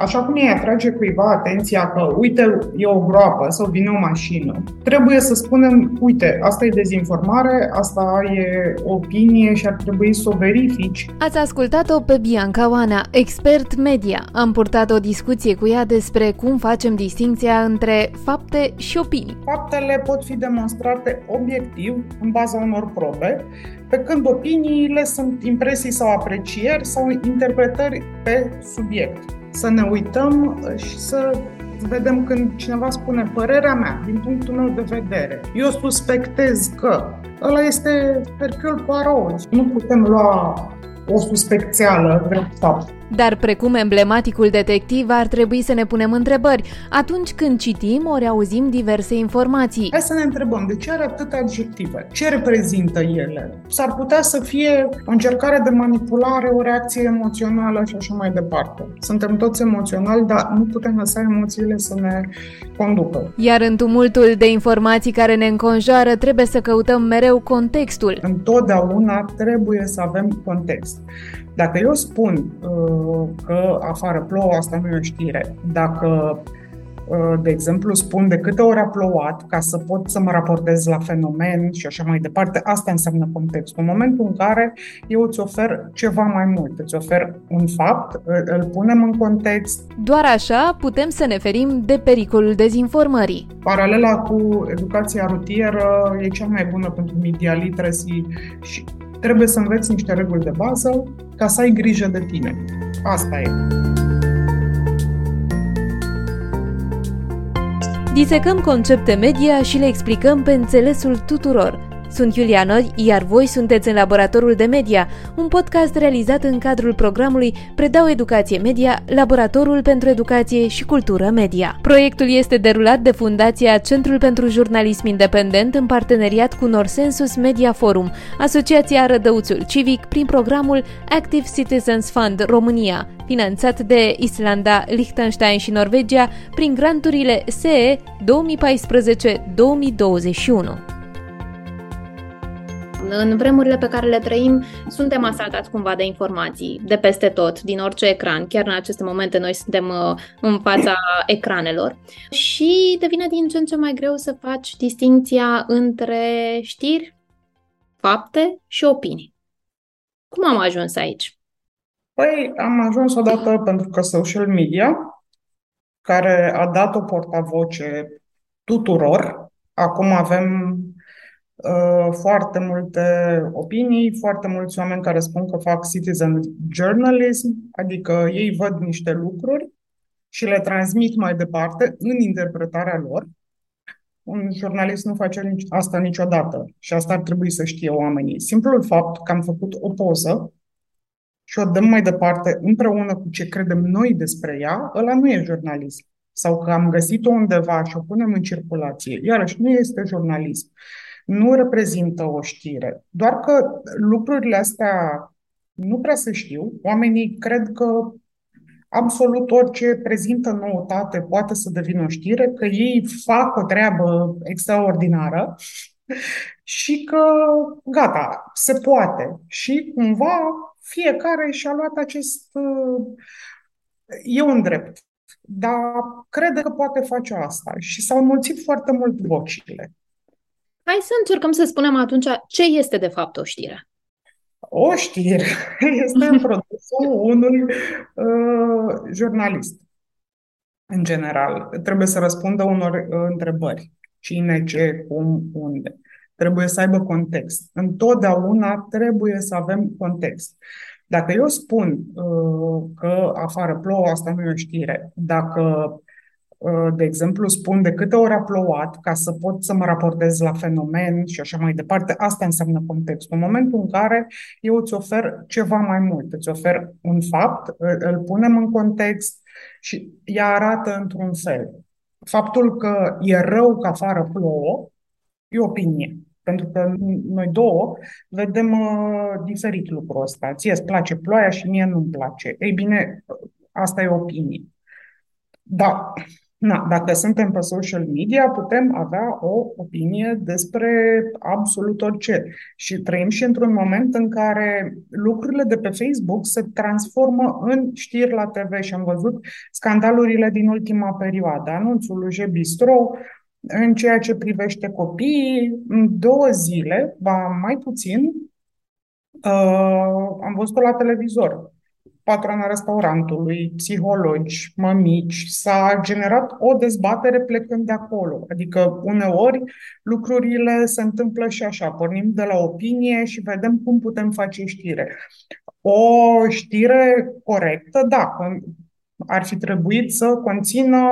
Așa cum îi atrage cuiva atenția că, uite, e o groapă sau vine o mașină, trebuie să spunem, uite, asta e dezinformare, asta e opinie și ar trebui să o verifici. Ați ascultat-o pe Bianca Oana, expert media. Am purtat o discuție cu ea despre cum facem distinția între fapte și opinii. Faptele pot fi demonstrate obiectiv, în baza unor probe, pe când opiniile sunt impresii sau aprecieri sau interpretări pe subiect. Să ne uităm și să vedem când cineva spune părerea mea, din punctul meu de vedere. Eu suspectez că ăla este Hercule Poirot. Nu putem lua o suspecțială drept fapt. Dar precum emblematicul detectiv ar trebui să ne punem întrebări atunci când citim ori auzim diverse informații. Hai să ne întrebăm de ce are atâtea adjective? Ce reprezintă ele? S-ar putea să fie o încercare de manipulare, o reacție emoțională și așa mai departe. Suntem toți emoționali, dar nu putem lăsa emoțiile să ne conducă. Iar în tumultul de informații care ne înconjoară trebuie să căutăm mereu contextul. Întotdeauna trebuie să avem context. Dacă eu spun uh, că afară plouă, asta nu e o știre. Dacă uh, de exemplu, spun de câte ori a plouat ca să pot să mă raportez la fenomen și așa mai departe, asta înseamnă contextul. În momentul în care eu îți ofer ceva mai mult, îți ofer un fapt, îl punem în context. Doar așa putem să ne ferim de pericolul dezinformării. Paralela cu educația rutieră e cea mai bună pentru media literacy și trebuie să înveți niște reguli de bază ca să ai grijă de tine. Asta e. Disecăm concepte media și le explicăm pe înțelesul tuturor – sunt Iulia Nori, iar voi sunteți în Laboratorul de Media, un podcast realizat în cadrul programului Predau Educație Media, Laboratorul pentru Educație și Cultură Media. Proiectul este derulat de Fundația Centrul pentru Jurnalism Independent în parteneriat cu Norsensus Media Forum, Asociația Rădăuțul Civic, prin programul Active Citizens Fund România, finanțat de Islanda, Liechtenstein și Norvegia prin granturile SE 2014-2021 în vremurile pe care le trăim, suntem asaltați cumva de informații de peste tot, din orice ecran. Chiar în aceste momente noi suntem uh, în fața ecranelor. Și devine din ce în ce mai greu să faci distinția între știri, fapte și opinii. Cum am ajuns aici? Păi, am ajuns odată pentru că social media, care a dat o portavoce tuturor, acum avem Uh, foarte multe opinii, foarte mulți oameni care spun că fac citizen journalism, adică ei văd niște lucruri și le transmit mai departe în interpretarea lor. Un jurnalist nu face asta niciodată și asta ar trebui să știe oamenii. Simplul fapt că am făcut o poză și o dăm mai departe împreună cu ce credem noi despre ea, ăla nu e jurnalism. Sau că am găsit-o undeva și o punem în circulație. Iarăși, nu este jurnalism nu reprezintă o știre. Doar că lucrurile astea nu prea se știu. Oamenii cred că absolut orice prezintă noutate poate să devină o știre, că ei fac o treabă extraordinară și că gata, se poate. Și cumva fiecare și-a luat acest... E un drept. Dar crede că poate face asta. Și s-au mulțit foarte mult vocile. Hai să încercăm să spunem atunci ce este de fapt o știre. O știre este produsul unui uh, jurnalist. În general, trebuie să răspundă unor uh, întrebări. Cine, ce, cum, unde. Trebuie să aibă context. Întotdeauna trebuie să avem context. Dacă eu spun uh, că afară plouă, asta nu e o știre. Dacă Uh, de exemplu, spun de câte ori a plouat ca să pot să mă raportez la fenomen și așa mai departe. Asta înseamnă contextul. În momentul în care eu îți ofer ceva mai mult, îți ofer un fapt, îl punem în context și ea arată într-un fel. Faptul că e rău că afară plouă e opinie. Pentru că noi două vedem uh, diferit lucrul ăsta. Ție îți place ploaia și mie nu-mi place. Ei bine, asta e opinie. Da, Na, dacă suntem pe social media, putem avea o opinie despre absolut orice. Și trăim și într-un moment în care lucrurile de pe Facebook se transformă în știri la TV și am văzut scandalurile din ultima perioadă. Anunțul lui Bistro în ceea ce privește copiii, în două zile, ba mai puțin, uh, am văzut-o la televizor patrona restaurantului, psihologi, mămici, s-a generat o dezbatere plecând de acolo. Adică uneori lucrurile se întâmplă și așa, pornim de la opinie și vedem cum putem face știre. O știre corectă, da, ar fi trebuit să conțină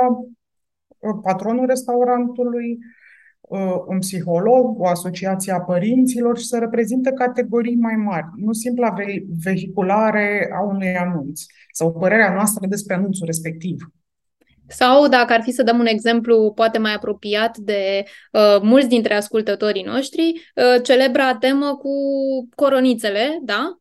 patronul restaurantului, Uh, un psiholog, o asociație a părinților și să reprezinte categorii mai mari, nu simpla vehiculare a unui anunț sau părerea noastră despre anunțul respectiv. Sau, dacă ar fi să dăm un exemplu poate mai apropiat de uh, mulți dintre ascultătorii noștri, uh, celebra temă cu coronițele, da?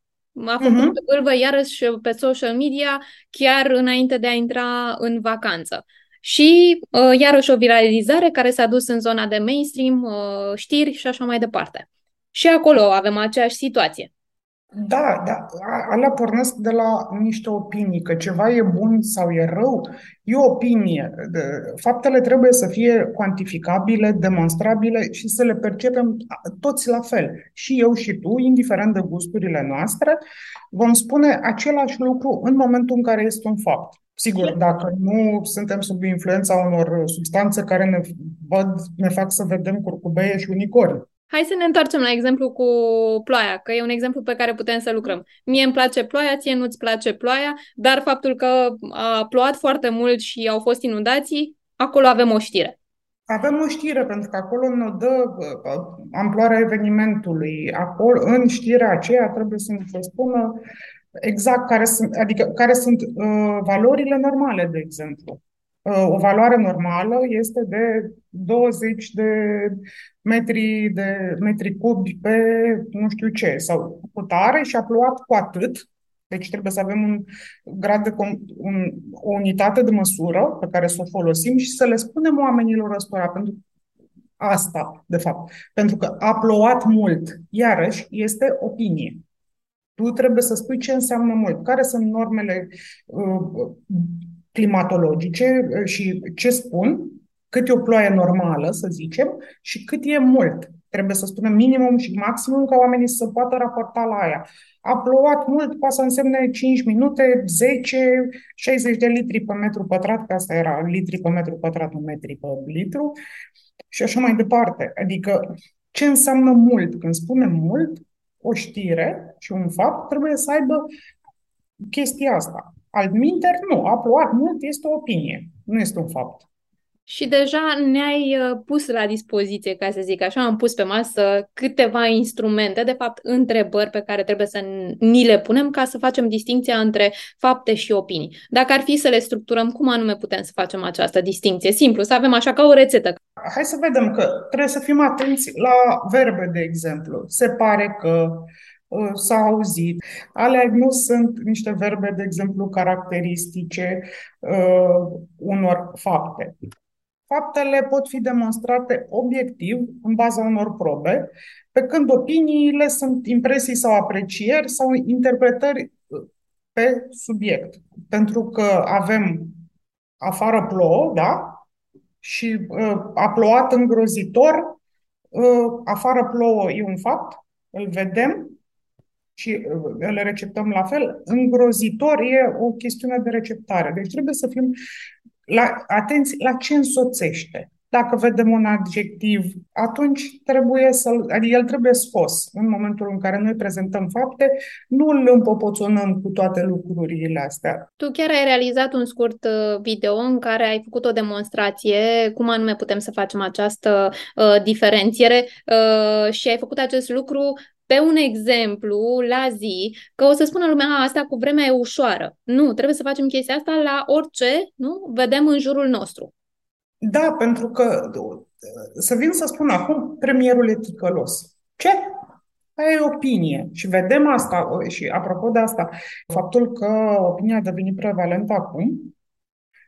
A făcut uh-huh. vârvă iarăși pe social media chiar înainte de a intra în vacanță. Și uh, iarăși o viralizare care s-a dus în zona de mainstream, uh, știri și așa mai departe. Și acolo avem aceeași situație. Da, da, alea pornesc de la niște opinii, că ceva e bun sau e rău, e o opinie. Faptele trebuie să fie cuantificabile, demonstrabile și să le percepem toți la fel. Și eu și tu, indiferent de gusturile noastre, vom spune același lucru în momentul în care este un fapt. Sigur, dacă nu suntem sub influența unor substanțe care ne, văd, ne fac să vedem curcubeie și unicorni. Hai să ne întoarcem la exemplu cu ploaia, că e un exemplu pe care putem să lucrăm. Mie îmi place ploaia, ție nu-ți place ploaia, dar faptul că a plouat foarte mult și au fost inundații, acolo avem o știre. Avem o știre, pentru că acolo ne dă amploarea evenimentului. Acolo, în știrea aceea, trebuie să ne spună exact care sunt, adică care sunt uh, valorile normale, de exemplu. Uh, o valoare normală este de 20 de metri, de metri cubi pe nu știu ce, sau cu tare și a plouat cu atât, deci trebuie să avem un grad de un, o unitate de măsură pe care să o folosim și să le spunem oamenilor ăstora, pentru asta, de fapt. Pentru că a plouat mult, iarăși, este opinie. Tu trebuie să spui ce înseamnă mult, care sunt normele uh, climatologice uh, și ce spun, cât e o ploaie normală, să zicem, și cât e mult. Trebuie să spunem minimum și maximum ca oamenii să poată raporta la aia. A plouat mult, poate să însemne 5 minute, 10, 60 de litri pe metru pătrat, că asta era litri pe metru pătrat, nu metri pe litru, și așa mai departe. Adică ce înseamnă mult? Când spunem mult, o știre și un fapt trebuie să aibă chestia asta. Altminter, nu. A plouat mult, este o opinie, nu este un fapt. Și deja ne-ai uh, pus la dispoziție, ca să zic așa, am pus pe masă câteva instrumente, de fapt întrebări pe care trebuie să ni le punem ca să facem distinția între fapte și opinii. Dacă ar fi să le structurăm, cum anume putem să facem această distinție? Simplu, să avem așa ca o rețetă. Hai să vedem că trebuie să fim atenți la verbe, de exemplu. Se pare că uh, s-a auzit. Alea nu sunt niște verbe, de exemplu, caracteristice uh, unor fapte. Faptele pot fi demonstrate obiectiv, în baza unor probe, pe când opiniile sunt impresii sau aprecieri sau interpretări uh, pe subiect. Pentru că avem afară plouă, da? Și uh, a plouat îngrozitor, uh, afară plouă e un fapt, îl vedem și uh, îl receptăm la fel. Îngrozitor e o chestiune de receptare. Deci trebuie să fim la, atenți la ce însoțește. Dacă vedem un adjectiv, atunci trebuie să adică el trebuie scos. În momentul în care noi prezentăm fapte, nu îl împopoțonăm cu toate lucrurile astea. Tu chiar ai realizat un scurt uh, video în care ai făcut o demonstrație cum anume putem să facem această uh, diferențiere uh, și ai făcut acest lucru pe un exemplu la zi, că o să spună lumea, asta cu vremea e ușoară. Nu, trebuie să facem chestia asta la orice, nu? Vedem în jurul nostru. Da, pentru că să vin să spun acum, premierul e ticălos. Ce? Aia e opinie. Și vedem asta, și apropo de asta, faptul că opinia a devenit prevalentă acum,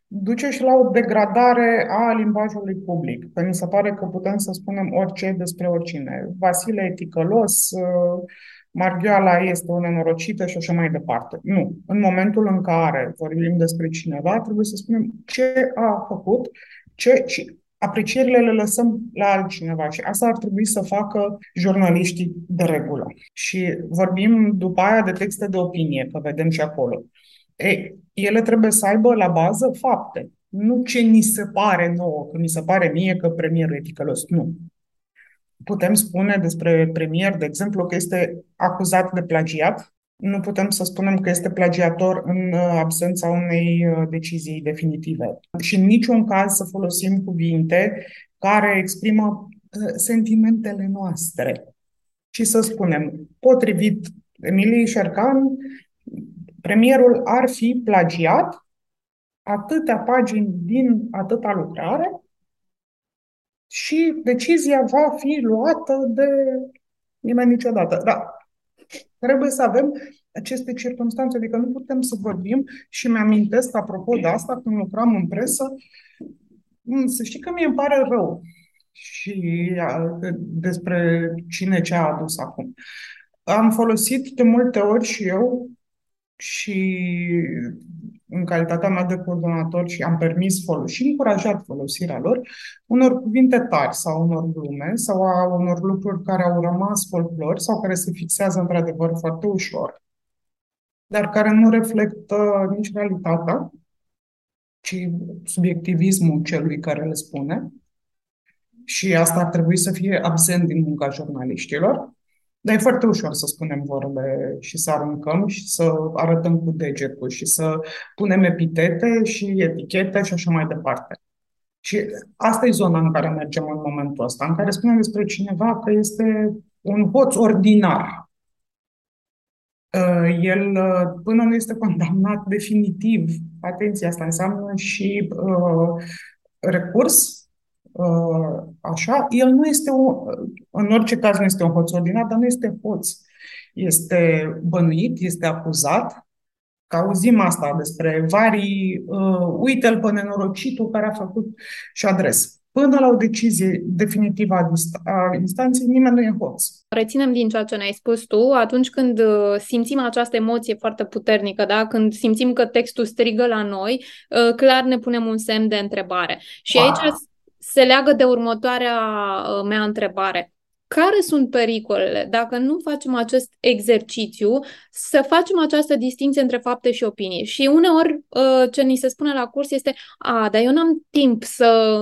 duce și la o degradare a limbajului public. Că mi se pare că putem să spunem orice despre oricine. Vasile e ticălos, Marghioala este o nenorocită și așa mai departe. Nu. În momentul în care vorbim despre cineva, trebuie să spunem ce a făcut ce, și aprecierile le lăsăm la altcineva și asta ar trebui să facă jurnaliștii de regulă. Și vorbim după aia de texte de opinie, că vedem și acolo. Ei, ele trebuie să aibă la bază fapte. Nu ce ni se pare nouă, că mi se pare mie că premierul e ticălos. Nu. Putem spune despre premier, de exemplu, că este acuzat de plagiat. Nu putem să spunem că este plagiator în uh, absența unei uh, decizii definitive. Și în niciun caz să folosim cuvinte care exprimă uh, sentimentele noastre. Și să spunem, potrivit Emiliei Șercan, premierul ar fi plagiat atâtea pagini din atâta lucrare și decizia va fi luată de nimeni niciodată. Da, trebuie să avem aceste circunstanțe, adică nu putem să vorbim și mi-amintesc, apropo de asta, când lucram în presă, mm, să știi că mie îmi pare rău și despre cine ce a adus acum. Am folosit de multe ori și eu și în calitatea mea de coordonator și am permis fol- și încurajat folosirea lor, unor cuvinte tari sau unor glume sau a unor lucruri care au rămas folclor sau care se fixează într-adevăr foarte ușor, dar care nu reflectă nici realitatea, ci subiectivismul celui care le spune. Și asta ar trebui să fie absent din munca jurnaliștilor. Dar e foarte ușor să spunem vorbe și să aruncăm și să arătăm cu degetul și să punem epitete și etichete și așa mai departe. Și asta e zona în care mergem în momentul ăsta, în care spunem despre cineva că este un hoț ordinar. Uh, el, uh, până nu este condamnat definitiv, atenție, asta înseamnă și uh, recurs Uh, așa, el nu este, o, în orice caz nu este un hoț ordinar, dar nu este hoț. Este bănuit, este acuzat, că auzim asta despre varii, uh, uite-l pe nenorocitul care a făcut și adres. Până la o decizie definitivă a, a instanței, nimeni nu e hoț. Reținem din ceea ce ne-ai spus tu, atunci când uh, simțim această emoție foarte puternică, da? când simțim că textul strigă la noi, uh, clar ne punem un semn de întrebare. Și wow. aici se leagă de următoarea uh, mea întrebare. Care sunt pericolele dacă nu facem acest exercițiu, să facem această distinție între fapte și opinii? Și uneori uh, ce ni se spune la curs este, a, dar eu n-am timp să,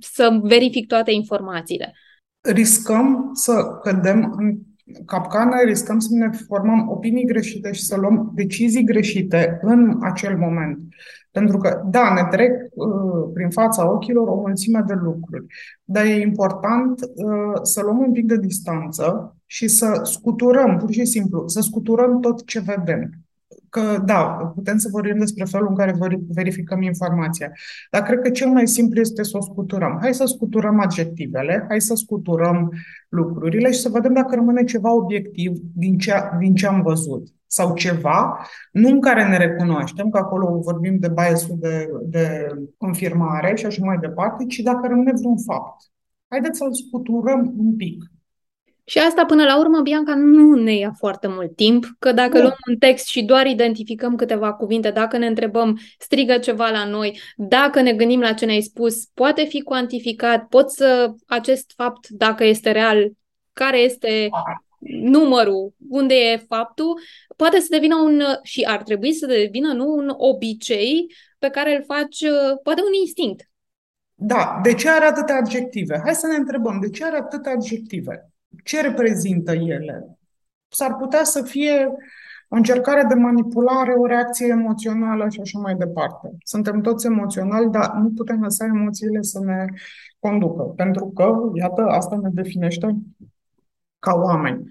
să verific toate informațiile. Riscăm să cădem în capcană, riscăm să ne formăm opinii greșite și să luăm decizii greșite în acel moment. Pentru că, da, ne trec uh, prin fața ochilor o mulțime de lucruri, dar e important uh, să luăm un pic de distanță și să scuturăm, pur și simplu, să scuturăm tot ce vedem că, da, putem să vorbim despre felul în care verificăm informația, dar cred că cel mai simplu este să o scuturăm. Hai să scuturăm adjectivele, hai să scuturăm lucrurile și să vedem dacă rămâne ceva obiectiv din ce, din ce am văzut sau ceva, nu în care ne recunoaștem, că acolo vorbim de biasul de, de confirmare și așa mai departe, ci dacă rămâne vreun fapt. Haideți să-l scuturăm un pic. Și asta, până la urmă, Bianca, nu ne ia foarte mult timp, că dacă nu. luăm un text și doar identificăm câteva cuvinte, dacă ne întrebăm, strigă ceva la noi, dacă ne gândim la ce ne-ai spus, poate fi cuantificat, pot să, acest fapt, dacă este real, care este numărul, unde e faptul, poate să devină un, și ar trebui să devină, nu, un obicei pe care îl faci, poate un instinct. Da, de ce are atâtea adjective? Hai să ne întrebăm, de ce are atâtea adjective? Ce reprezintă ele? S-ar putea să fie o încercare de manipulare, o reacție emoțională și așa mai departe. Suntem toți emoționali, dar nu putem lăsa emoțiile să ne conducă, pentru că, iată, asta ne definește ca oameni.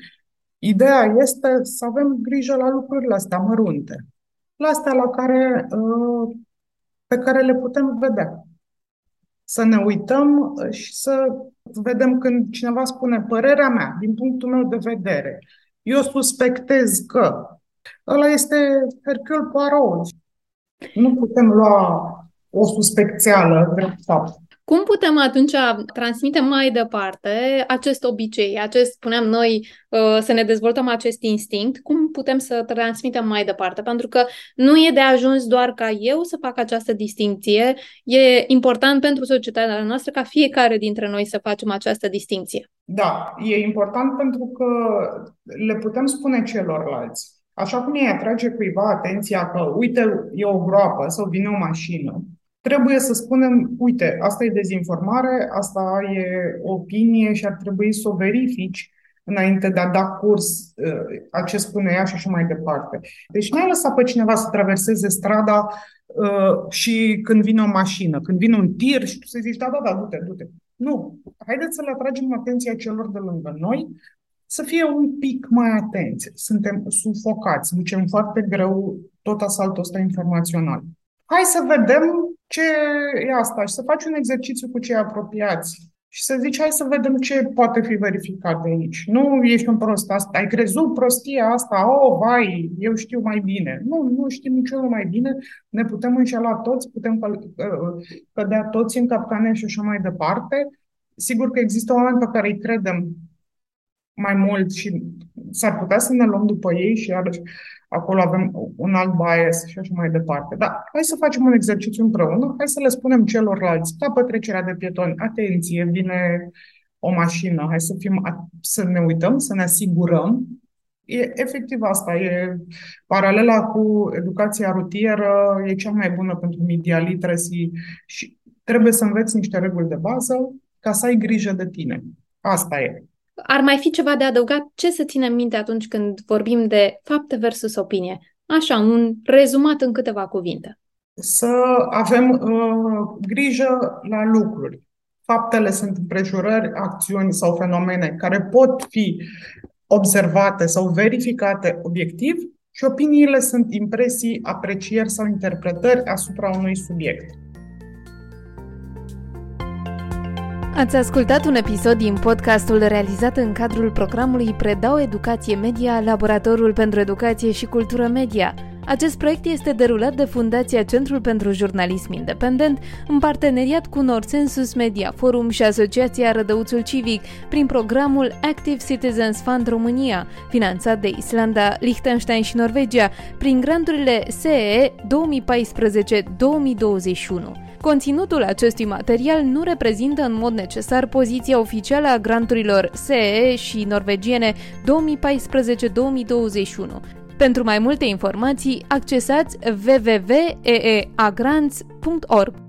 Ideea este să avem grijă la lucrurile astea mărunte, la astea la care, uh, pe care le putem vedea. Să ne uităm și să vedem când cineva spune părerea mea, din punctul meu de vedere, eu suspectez că ăla este Hercule Poirot. Nu putem lua o suspecțială drept fapt. Cum putem atunci transmite mai departe acest obicei, acest, spuneam noi, uh, să ne dezvoltăm acest instinct, cum putem să transmitem mai departe? Pentru că nu e de ajuns doar ca eu să fac această distinție, e important pentru societatea noastră ca fiecare dintre noi să facem această distinție. Da, e important pentru că le putem spune celorlalți. Așa cum ei atrage cuiva atenția că, uite, e o groapă sau vine o mașină, trebuie să spunem, uite, asta e dezinformare, asta e opinie și ar trebui să o verifici înainte de a da curs uh, a ce spune ea și așa mai departe. Deci nu ai lăsat pe cineva să traverseze strada uh, și când vine o mașină, când vine un tir și tu să zici, da, da, da, du-te, du-te. Nu. Haideți să le atragem atenția celor de lângă noi, să fie un pic mai atenți. Suntem sufocați, ducem foarte greu tot asaltul ăsta informațional. Hai să vedem ce e asta și să faci un exercițiu cu cei apropiați și să zici, hai să vedem ce poate fi verificat de aici. Nu ești un prost asta, ai crezut prostia asta, oh, vai, eu știu mai bine. Nu, nu știm niciunul mai bine, ne putem înșela toți, putem uh, cădea toți în capcane și așa mai departe. Sigur că există oameni pe care îi credem mai mult și s-ar putea să ne luăm după ei și iarăși acolo avem un alt bias și așa mai departe. Dar hai să facem un exercițiu împreună, hai să le spunem celorlalți, ca petrecerea de pietoni, atenție, vine o mașină, hai să, fim, să ne uităm, să ne asigurăm. E, efectiv asta, e paralela cu educația rutieră, e cea mai bună pentru media literacy și trebuie să înveți niște reguli de bază ca să ai grijă de tine. Asta e. Ar mai fi ceva de adăugat? Ce să ținem minte atunci când vorbim de fapte versus opinie? Așa, un rezumat în câteva cuvinte. Să avem uh, grijă la lucruri. Faptele sunt împrejurări, acțiuni sau fenomene care pot fi observate sau verificate obiectiv și opiniile sunt impresii, aprecieri sau interpretări asupra unui subiect. Ați ascultat un episod din podcastul realizat în cadrul programului Predau Educație Media, Laboratorul pentru Educație și Cultură Media. Acest proiect este derulat de Fundația Centrul pentru Jurnalism Independent în parteneriat cu Norsensus Media Forum și Asociația Rădăuțul Civic prin programul Active Citizens Fund România, finanțat de Islanda, Liechtenstein și Norvegia prin granturile SEE 2014-2021. Conținutul acestui material nu reprezintă în mod necesar poziția oficială a granturilor SEE și norvegiene 2014-2021. Pentru mai multe informații, accesați www.eeagrants.org.